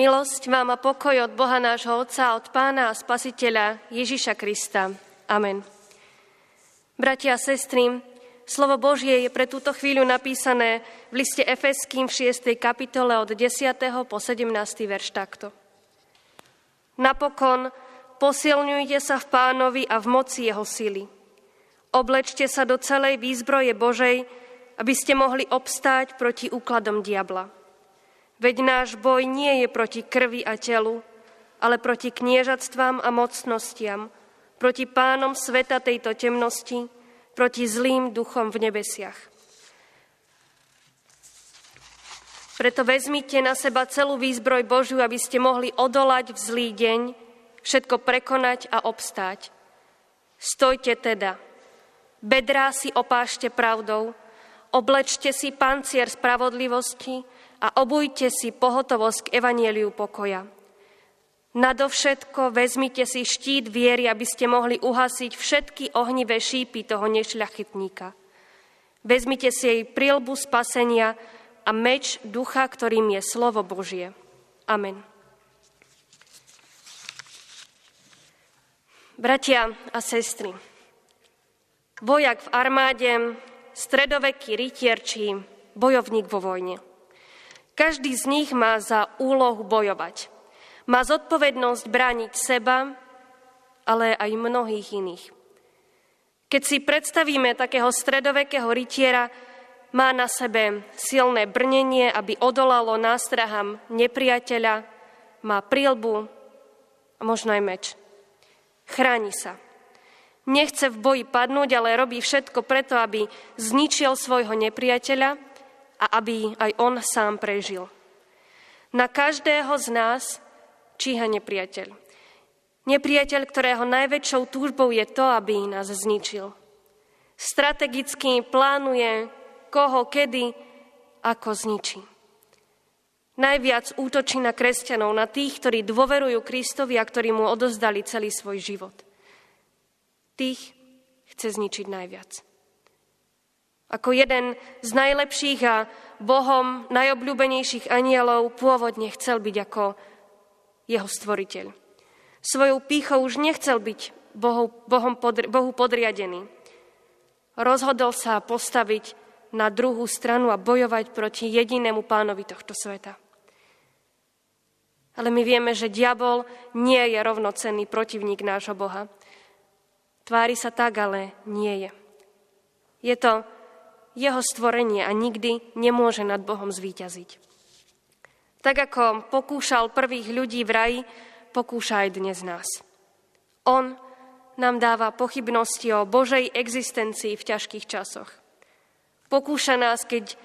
Milosť vám a pokoj od Boha nášho Otca, od Pána a Spasiteľa Ježiša Krista. Amen. Bratia a sestry, slovo Božie je pre túto chvíľu napísané v liste Efeským v 6. kapitole od 10. po 17. verš takto. Napokon posilňujte sa v pánovi a v moci jeho sily. Oblečte sa do celej výzbroje Božej, aby ste mohli obstáť proti úkladom diabla. Veď náš boj nie je proti krvi a telu, ale proti kniežatstvám a mocnostiam, proti pánom sveta tejto temnosti, proti zlým duchom v nebesiach. Preto vezmite na seba celú výzbroj Božiu, aby ste mohli odolať v zlý deň, všetko prekonať a obstáť. Stojte teda, bedrá si opášte pravdou, oblečte si pancier spravodlivosti, a obujte si pohotovosť k evanieliu pokoja. Nadovšetko vezmite si štít viery, aby ste mohli uhasiť všetky ohnivé šípy toho nešľachytníka. Vezmite si jej prilbu spasenia a meč ducha, ktorým je slovo Božie. Amen. Bratia a sestry, vojak v armáde, stredoveký rytier či bojovník vo vojne – každý z nich má za úlohu bojovať. Má zodpovednosť brániť seba, ale aj mnohých iných. Keď si predstavíme takého stredovekého rytiera, má na sebe silné brnenie, aby odolalo nástrahám nepriateľa, má prílbu a možno aj meč. Chráni sa. Nechce v boji padnúť, ale robí všetko preto, aby zničil svojho nepriateľa a aby aj on sám prežil. Na každého z nás číha nepriateľ. Nepriateľ, ktorého najväčšou túžbou je to, aby nás zničil. Strategicky plánuje, koho, kedy, ako zničí. Najviac útočí na kresťanov, na tých, ktorí dôverujú Kristovi a ktorí mu odozdali celý svoj život. Tých chce zničiť najviac. Ako jeden z najlepších a Bohom najobľúbenejších anielov pôvodne chcel byť ako jeho stvoriteľ. Svojou pýchou už nechcel byť Bohu, Bohom podri, Bohu podriadený. Rozhodol sa postaviť na druhú stranu a bojovať proti jedinému pánovi tohto sveta. Ale my vieme, že diabol nie je rovnocenný protivník nášho Boha. Tvári sa tak, ale nie je. Je to jeho stvorenie a nikdy nemôže nad Bohom zvíťaziť. Tak ako pokúšal prvých ľudí v raji, pokúša aj dnes nás. On nám dáva pochybnosti o Božej existencii v ťažkých časoch. Pokúša nás, keď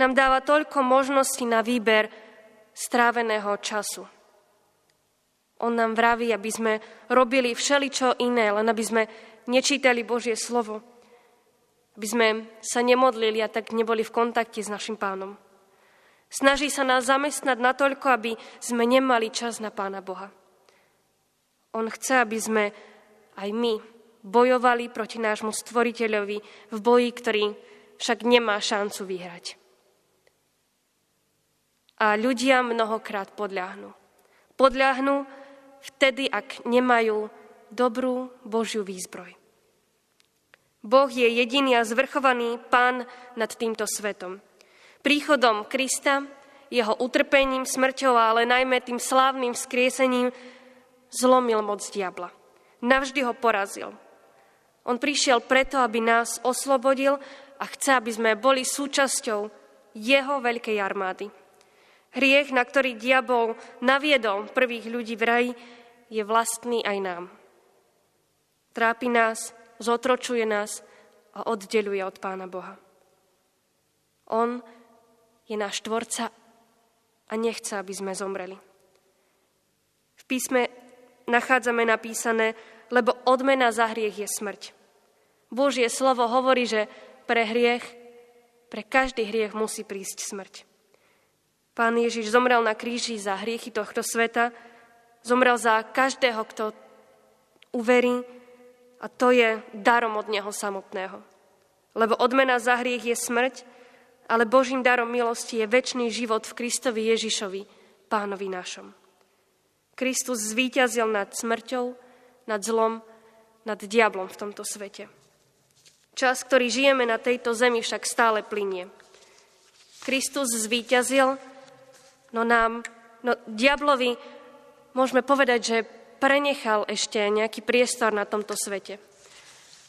nám dáva toľko možností na výber stráveného času. On nám vraví, aby sme robili všeličo iné, len aby sme nečítali Božie slovo, aby sme sa nemodlili a tak neboli v kontakte s našim pánom. Snaží sa nás zamestnať natoľko, aby sme nemali čas na pána Boha. On chce, aby sme aj my bojovali proti nášmu stvoriteľovi v boji, ktorý však nemá šancu vyhrať. A ľudia mnohokrát podľahnú. Podľahnú vtedy, ak nemajú dobrú Božiu výzbroj. Boh je jediný a zvrchovaný pán nad týmto svetom. Príchodom Krista, jeho utrpením, smrťou, ale najmä tým slávnym vzkriesením zlomil moc diabla. Navždy ho porazil. On prišiel preto, aby nás oslobodil a chce, aby sme boli súčasťou jeho veľkej armády. Hriech, na ktorý diabol naviedol prvých ľudí v raji, je vlastný aj nám. Trápi nás, zotročuje nás a oddeluje od Pána Boha. On je náš tvorca a nechce, aby sme zomreli. V písme nachádzame napísané, lebo odmena za hriech je smrť. Božie slovo hovorí, že pre hriech, pre každý hriech musí prísť smrť. Pán Ježiš zomrel na kríži za hriechy tohto sveta, zomrel za každého, kto uverí a to je darom od Neho samotného. Lebo odmena za hriech je smrť, ale Božím darom milosti je väčší život v Kristovi Ježišovi, pánovi našom. Kristus zvíťazil nad smrťou, nad zlom, nad diablom v tomto svete. Čas, ktorý žijeme na tejto zemi, však stále plinie. Kristus zvíťazil, no nám, no diablovi môžeme povedať, že prenechal ešte nejaký priestor na tomto svete.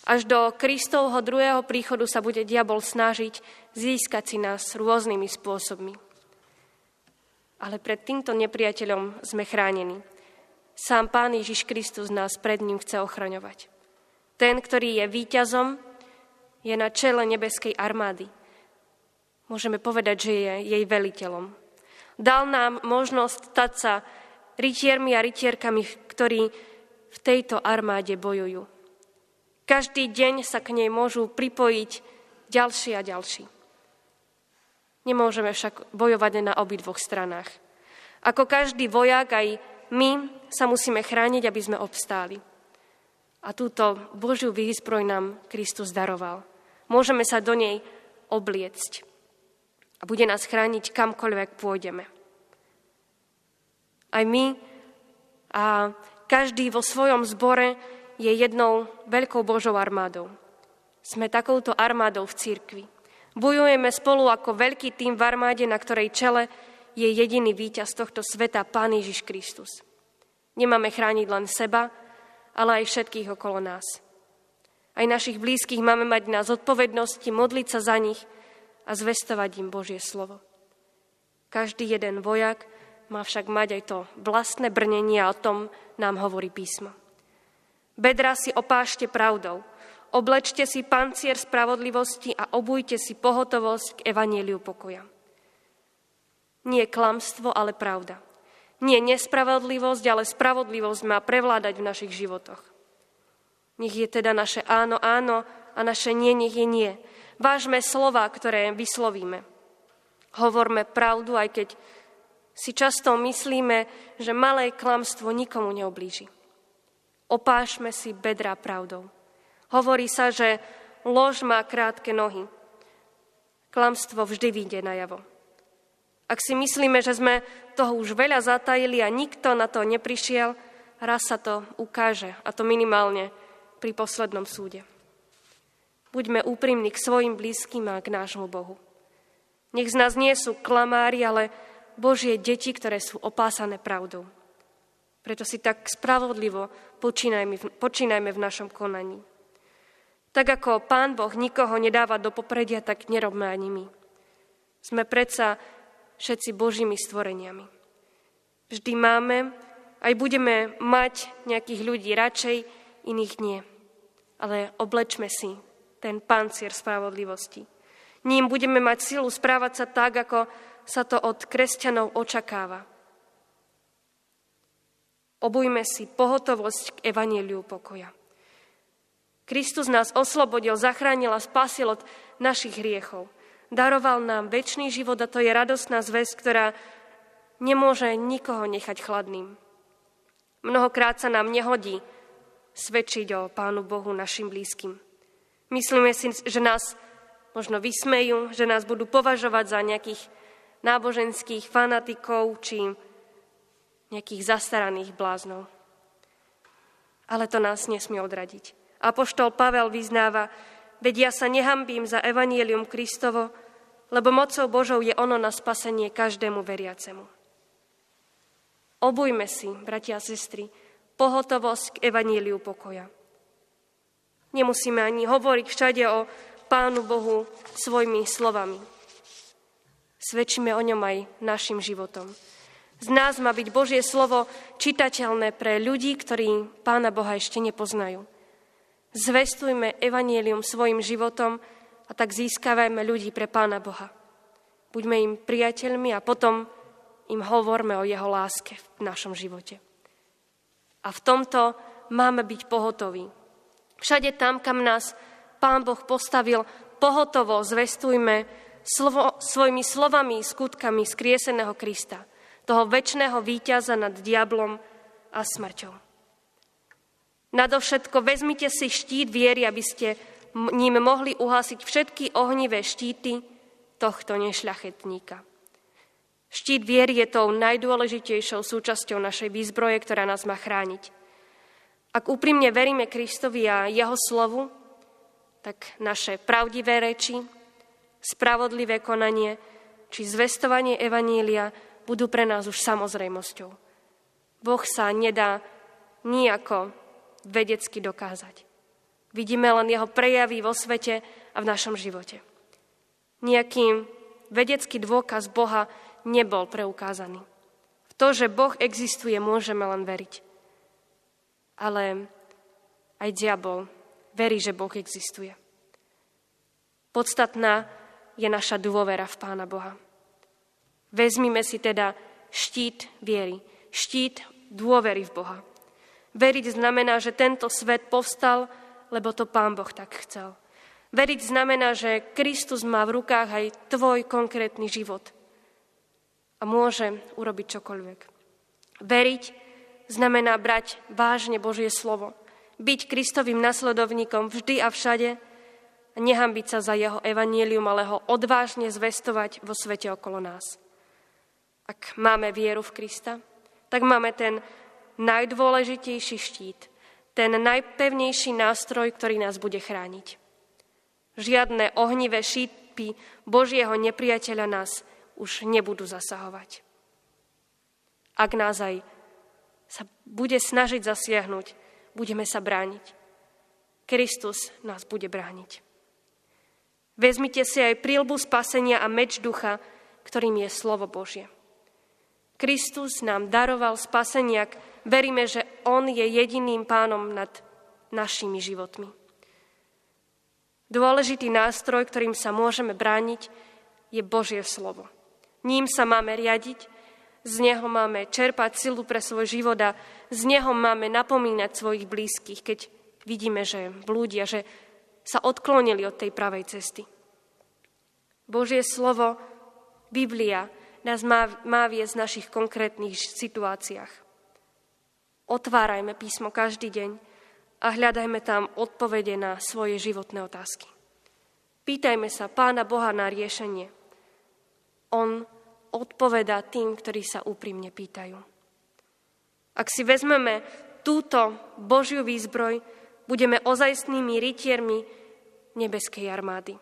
Až do Kristovho druhého príchodu sa bude diabol snažiť získať si nás rôznymi spôsobmi. Ale pred týmto nepriateľom sme chránení. Sám Pán Ježiš Kristus nás pred ním chce ochraňovať. Ten, ktorý je víťazom, je na čele nebeskej armády. Môžeme povedať, že je jej veliteľom. Dal nám možnosť stať sa rytiermi a rytierkami, ktorí v tejto armáde bojujú. Každý deň sa k nej môžu pripojiť ďalší a ďalší. Nemôžeme však bojovať na obidvoch stranách. Ako každý vojak, aj my sa musíme chrániť, aby sme obstáli. A túto Božiu výzbroj nám Kristus daroval. Môžeme sa do nej obliecť. A bude nás chrániť kamkoľvek pôjdeme. Aj my a každý vo svojom zbore je jednou veľkou Božou armádou. Sme takouto armádou v církvi. Bojujeme spolu ako veľký tým v armáde, na ktorej čele je jediný víťaz tohto sveta, Pán Ježiš Kristus. Nemáme chrániť len seba, ale aj všetkých okolo nás. Aj našich blízkych máme mať na zodpovednosti, modliť sa za nich a zvestovať im Božie slovo. Každý jeden vojak má však mať aj to vlastné brnenie a o tom nám hovorí písmo. Bedra si opášte pravdou, Oblečte si pancier spravodlivosti a obujte si pohotovosť k evanieliu pokoja. Nie klamstvo, ale pravda. Nie nespravodlivosť, ale spravodlivosť má prevládať v našich životoch. Nech je teda naše áno, áno a naše nie, nech je nie. Vážme slova, ktoré vyslovíme. Hovorme pravdu, aj keď si často myslíme, že malé klamstvo nikomu neoblíži. Opášme si bedra pravdou. Hovorí sa, že lož má krátke nohy. Klamstvo vždy vyjde najavo. Ak si myslíme, že sme toho už veľa zatajili a nikto na to neprišiel, raz sa to ukáže, a to minimálne pri poslednom súde. Buďme úprimní k svojim blízkym a k nášmu Bohu. Nech z nás nie sú klamári, ale Božie deti, ktoré sú opásané pravdou. Preto si tak spravodlivo počínajme, počínajme v našom konaní. Tak ako Pán Boh nikoho nedáva do popredia, tak nerobme ani my. Sme predsa všetci Božími stvoreniami. Vždy máme, aj budeme mať nejakých ľudí radšej, iných nie. Ale oblečme si ten pancier spravodlivosti. Ním budeme mať silu správať sa tak, ako sa to od kresťanov očakáva. Obujme si pohotovosť k evaníliu pokoja. Kristus nás oslobodil, zachránil a spasil od našich hriechov. Daroval nám väčší život a to je radostná zväzť, ktorá nemôže nikoho nechať chladným. Mnohokrát sa nám nehodí svedčiť o Pánu Bohu našim blízkym. Myslíme si, že nás možno vysmejú, že nás budú považovať za nejakých náboženských fanatikov či nejakých zastaraných bláznov. Ale to nás nesmie odradiť. Apoštol Pavel vyznáva, veď ja sa nehambím za evanielium Kristovo, lebo mocou Božou je ono na spasenie každému veriacemu. Obujme si, bratia a sestry, pohotovosť k evaníliu pokoja. Nemusíme ani hovoriť všade o Pánu Bohu svojimi slovami. Svedčíme o ňom aj našim životom. Z nás má byť Božie slovo čitateľné pre ľudí, ktorí Pána Boha ešte nepoznajú. Zvestujme evanielium svojim životom a tak získavajme ľudí pre Pána Boha. Buďme im priateľmi a potom im hovorme o jeho láske v našom živote. A v tomto máme byť pohotoví. Všade tam, kam nás Pán Boh postavil, pohotovo zvestujme slovo, svojimi slovami, skutkami skrieseného Krista, toho väčšného víťaza nad diablom a smrťou. Nadovšetko vezmite si štít viery, aby ste ním mohli uhasiť všetky ohnivé štíty tohto nešľachetníka. Štít viery je tou najdôležitejšou súčasťou našej výzbroje, ktorá nás má chrániť. Ak úprimne veríme Kristovi a jeho slovu, tak naše pravdivé reči, spravodlivé konanie či zvestovanie Evanília budú pre nás už samozrejmosťou. Boh sa nedá nijako vedecky dokázať. Vidíme len jeho prejavy vo svete a v našom živote. Nejaký vedecký dôkaz Boha nebol preukázaný. V to, že Boh existuje, môžeme len veriť. Ale aj diabol verí, že Boh existuje. Podstatná je naša dôvera v Pána Boha. Vezmime si teda štít viery, štít dôvery v Boha. Veriť znamená, že tento svet povstal, lebo to Pán Boh tak chcel. Veriť znamená, že Kristus má v rukách aj tvoj konkrétny život a môže urobiť čokoľvek. Veriť znamená brať vážne Božie slovo, byť Kristovým nasledovníkom vždy a všade nehambiť sa za jeho evanielium, ale ho odvážne zvestovať vo svete okolo nás. Ak máme vieru v Krista, tak máme ten najdôležitejší štít, ten najpevnejší nástroj, ktorý nás bude chrániť. Žiadne ohnivé šípy Božieho nepriateľa nás už nebudú zasahovať. Ak nás aj sa bude snažiť zasiahnuť, budeme sa brániť. Kristus nás bude brániť. Vezmite si aj prílbu spasenia a meč ducha, ktorým je slovo Božie. Kristus nám daroval spaseniak, veríme, že On je jediným pánom nad našimi životmi. Dôležitý nástroj, ktorým sa môžeme brániť, je Božie slovo. Ním sa máme riadiť, z neho máme čerpať silu pre svoj život a z neho máme napomínať svojich blízkych, keď vidíme, že blúdia, že sa odklonili od tej pravej cesty. Božie slovo, Biblia, nás má, má viesť v našich konkrétnych situáciách. Otvárajme písmo každý deň a hľadajme tam odpovede na svoje životné otázky. Pýtajme sa Pána Boha na riešenie. On odpoveda tým, ktorí sa úprimne pýtajú. Ak si vezmeme túto Božiu výzbroj, budeme ozajstnými rytiermi nebeskej armády.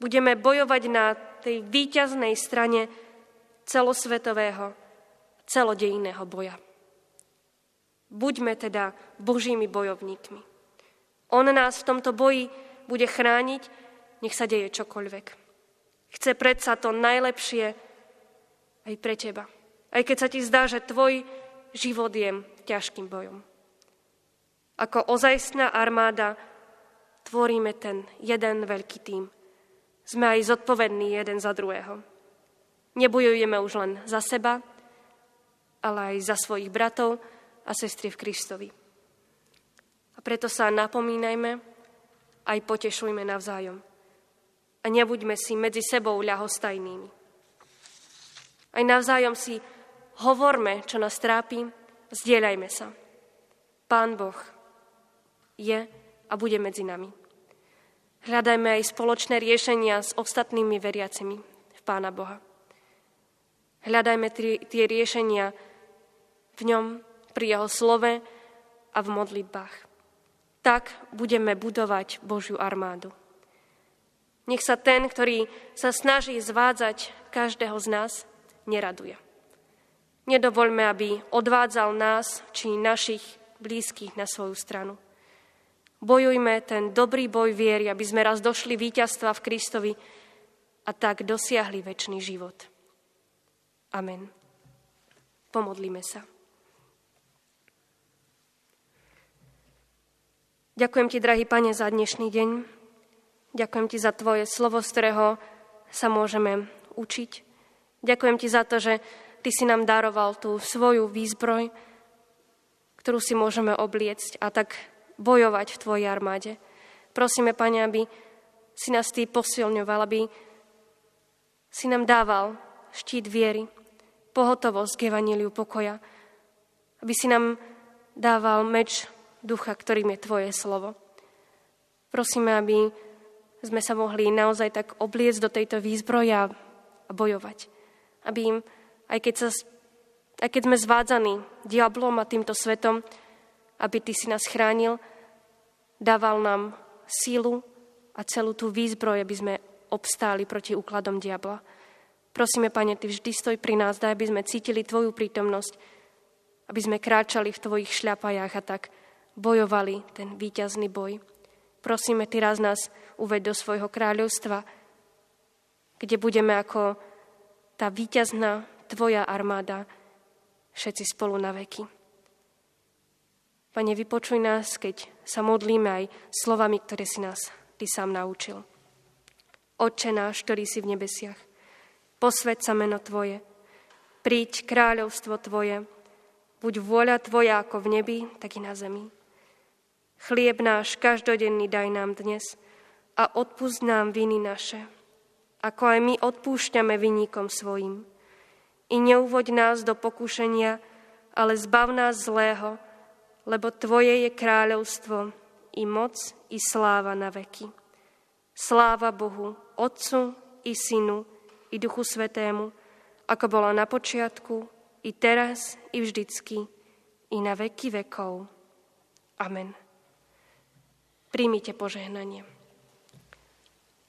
Budeme bojovať na tej výťaznej strane celosvetového, celodejného boja. Buďme teda Božími bojovníkmi. On nás v tomto boji bude chrániť, nech sa deje čokoľvek. Chce predsa to najlepšie aj pre teba. Aj keď sa ti zdá, že tvoj život je ťažkým bojom. Ako ozajstná armáda tvoríme ten jeden veľký tým. Sme aj zodpovední jeden za druhého. Nebojujeme už len za seba, ale aj za svojich bratov a sestry v Kristovi. A preto sa napomínajme, aj potešujme navzájom. A nebuďme si medzi sebou ľahostajnými. Aj navzájom si hovorme, čo nás trápi, zdieľajme sa. Pán Boh je a bude medzi nami. Hľadajme aj spoločné riešenia s ostatnými veriacimi v Pána Boha. Hľadajme tie riešenia v ňom, pri jeho slove a v modlitbách. Tak budeme budovať Božiu armádu. Nech sa ten, ktorý sa snaží zvádzať každého z nás, neraduje. Nedovoľme, aby odvádzal nás či našich blízkych na svoju stranu. Bojujme ten dobrý boj viery, aby sme raz došli víťazstva v Kristovi a tak dosiahli väčší život. Amen. Pomodlíme sa. Ďakujem ti, drahý pane, za dnešný deň. Ďakujem ti za tvoje slovo, z ktorého sa môžeme učiť. Ďakujem ti za to, že ty si nám daroval tú svoju výzbroj, ktorú si môžeme obliecť a tak bojovať v tvojej armáde. Prosíme, Pane, aby si nás Ty posilňoval, aby si nám dával štít viery, pohotovosť k evaníliu pokoja, aby si nám dával meč ducha, ktorým je Tvoje slovo. Prosíme, aby sme sa mohli naozaj tak obliecť do tejto výzbroja a bojovať. Aby im Aj keď, sa, aj keď sme zvádzaní diablom a týmto svetom, aby Ty si nás chránil, dával nám sílu a celú tú výzbroj, aby sme obstáli proti úkladom diabla. Prosíme, Pane, Ty vždy stoj pri nás, daj, aby sme cítili Tvoju prítomnosť, aby sme kráčali v Tvojich šľapajách a tak bojovali ten víťazný boj. Prosíme, Ty raz nás uved do svojho kráľovstva, kde budeme ako tá víťazná Tvoja armáda, všetci spolu na veky. Pane, vypočuj nás, keď sa modlíme aj slovami, ktoré si nás Ty sám naučil. Otče náš, ktorý si v nebesiach, posved sa meno Tvoje, príď kráľovstvo Tvoje, buď vôľa Tvoja ako v nebi, tak i na zemi. Chlieb náš každodenný daj nám dnes a odpust nám viny naše, ako aj my odpúšťame vinníkom svojim. I neuvoď nás do pokušenia, ale zbav nás zlého, lebo Tvoje je kráľovstvo, i moc, i sláva na veky. Sláva Bohu, Otcu i Synu, i Duchu Svetému, ako bola na počiatku, i teraz, i vždycky, i na veky vekov. Amen. Príjmite požehnanie.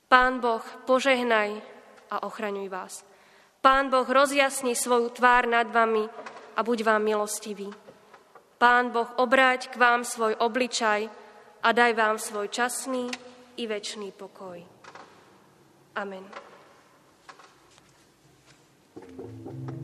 Pán Boh, požehnaj a ochraňuj vás. Pán Boh rozjasni svoju tvár nad vami a buď vám milostivý. Pán Boh obráť k vám svoj obličaj a daj vám svoj časný i večný pokoj. Amen. thank you